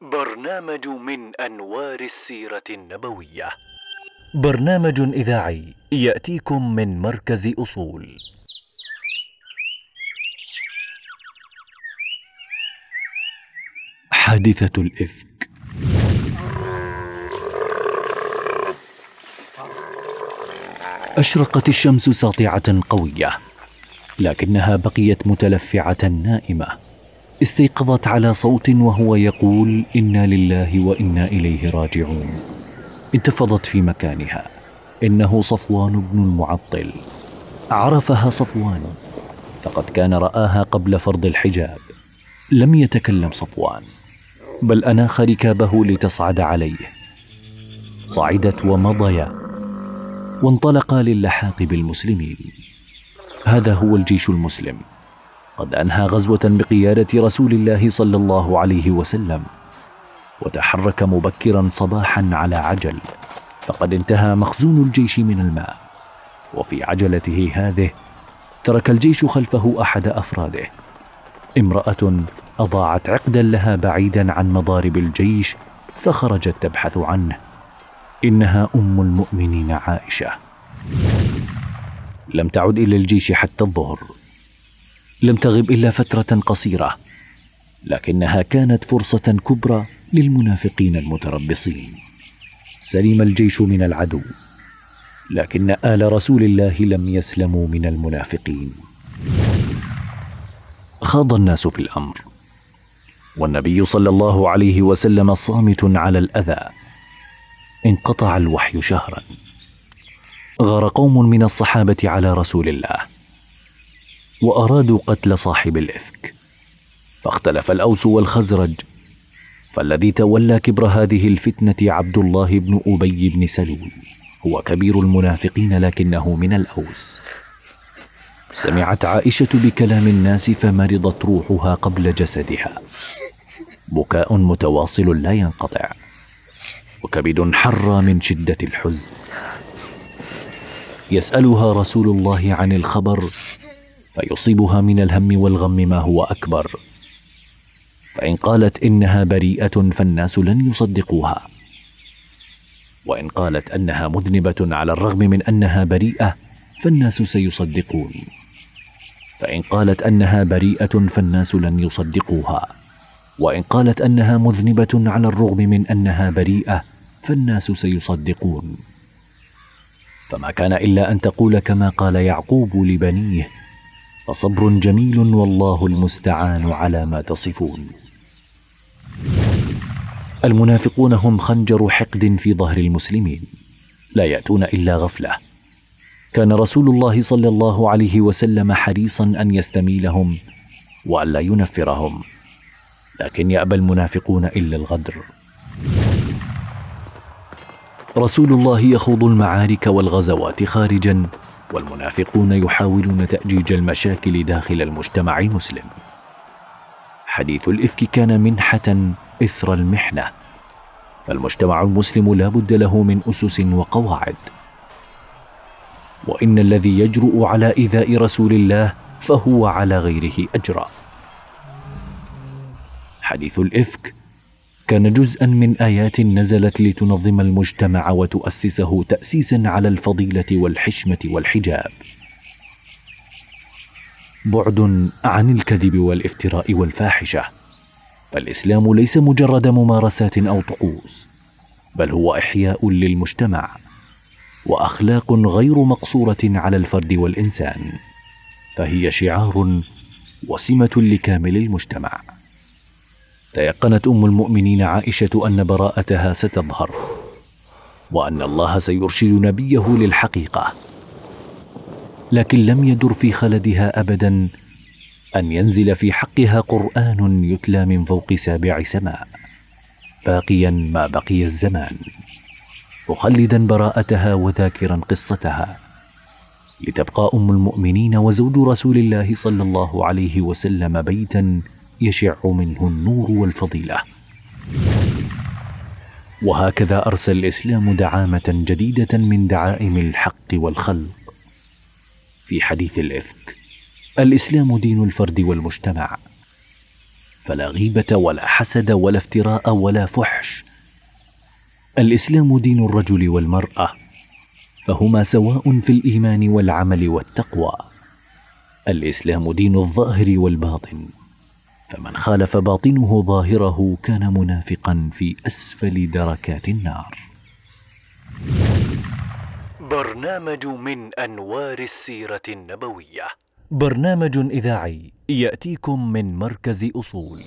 برنامج من أنوار السيرة النبوية. برنامج إذاعي يأتيكم من مركز أصول. حادثة الإفك. أشرقت الشمس ساطعة قوية لكنها بقيت متلفعة نائمة. استيقظت على صوت وهو يقول إنا لله وإنا إليه راجعون. انتفضت في مكانها. إنه صفوان بن المعطل. عرفها صفوان. فقد كان رآها قبل فرض الحجاب. لم يتكلم صفوان. بل اناخ ركابه لتصعد عليه. صعدت ومضيا. وانطلقا للحاق بالمسلمين هذا هو الجيش المسلم. قد أنهى غزوة بقيادة رسول الله صلى الله عليه وسلم وتحرك مبكرا صباحا على عجل فقد انتهى مخزون الجيش من الماء. وفي عجلته هذه ترك الجيش خلفه أحد أفراده. امرأة أضاعت عقدا لها بعيدا عن مضارب الجيش فخرجت تبحث عنه. إنها أم المؤمنين عائشة. لم تعد إلى الجيش حتى الظهر. لم تغب إلا فترة قصيرة لكنها كانت فرصة كبرى للمنافقين المتربصين. سلم الجيش من العدو لكن آل رسول الله لم يسلموا من المنافقين. خاض الناس في الأمر والنبي صلى الله عليه وسلم صامت على الأذى. انقطع الوحي شهرا. غار قوم من الصحابة على رسول الله. وأرادوا قتل صاحب الإفك. فاختلف الأوس والخزرج فالذي تولى كبر هذه الفتنة عبد الله بن أبي بن سلول. هو كبير المنافقين لكنه من الأوس. سمعت عائشة بكلام الناس فمرضت روحها قبل جسدها. بكاء متواصل لا ينقطع وكبد حر من شدة الحزن. يسألها رسول الله عن الخبر فيصيبها من الهم والغم ما هو أكبر. فإن قالت إنها بريئة فالناس لن يصدقوها. وإن قالت أنها مذنبة على الرغم من أنها بريئة فالناس سيصدقون. فإن قالت أنها بريئة فالناس لن يصدقوها. وإن قالت أنها مذنبة على الرغم من أنها بريئة فالناس سيصدقون. فما كان إلا أن تقول كما قال يعقوب لبنيه فصبر جميل والله المستعان على ما تصفون. المنافقون هم خنجر حقد في ظهر المسلمين لا يأتون إلا غفلة. كان رسول الله صلى الله عليه وسلم حريصا أن يستميلهم والا ينفرهم. لكن يأبى المنافقون إلا الغدر. رسول الله يخوض المعارك والغزوات خارجا والمنافقون يحاولون تأجيج المشاكل داخل المجتمع المسلم. حديث الإفك كان منحة إثر المحنة. فالمجتمع المسلم لا بد له من أسس وقواعد. وإن الذي يجرؤ على إيذاء رسول الله فهو على غيره اجرا حديث الإفك كان جزءا من آيات نزلت لتنظم المجتمع وتؤسسه تاسيسا على الفضيلة والحشمة والحجاب. بعد عن الكذب والافتراء والفاحشة فالإسلام ليس مجرد ممارسات أو طقوس بل هو إحياء للمجتمع وأخلاق غير مقصورة على الفرد والإنسان فهي شعار وسمة لكامل المجتمع. تيقنت أم المؤمنين عائشة أن براءتها ستظهر وأن الله سيرشد نبيه للحقيقة لكن لم يدر في خلدها ابدا أن ينزل في حقها قرآن يتلى من فوق سابع سماء باقيا ما بقي الزمان مخلدا براءتها وذاكرا قصتها لتبقى أم المؤمنين وزوج رسول الله صلى الله عليه وسلم بيتا يشع منه النور والفضيلة. وهكذا أرسل الإسلام دعامة جديدة من دعائم الحق والخلق. في حديث الإفك الإسلام دين الفرد والمجتمع. فلا غيبة ولا حسد ولا افتراء ولا فحش. الإسلام دين الرجل والمرأة. فهما سواء في الإيمان والعمل والتقوى. الإسلام دين الظاهر والباطن. فمن خالف باطنه ظاهره كان منافقا في أسفل دركات النار. برنامج من أنوار السيرة النبوية. برنامج إذاعي يأتيكم من مركز أصول.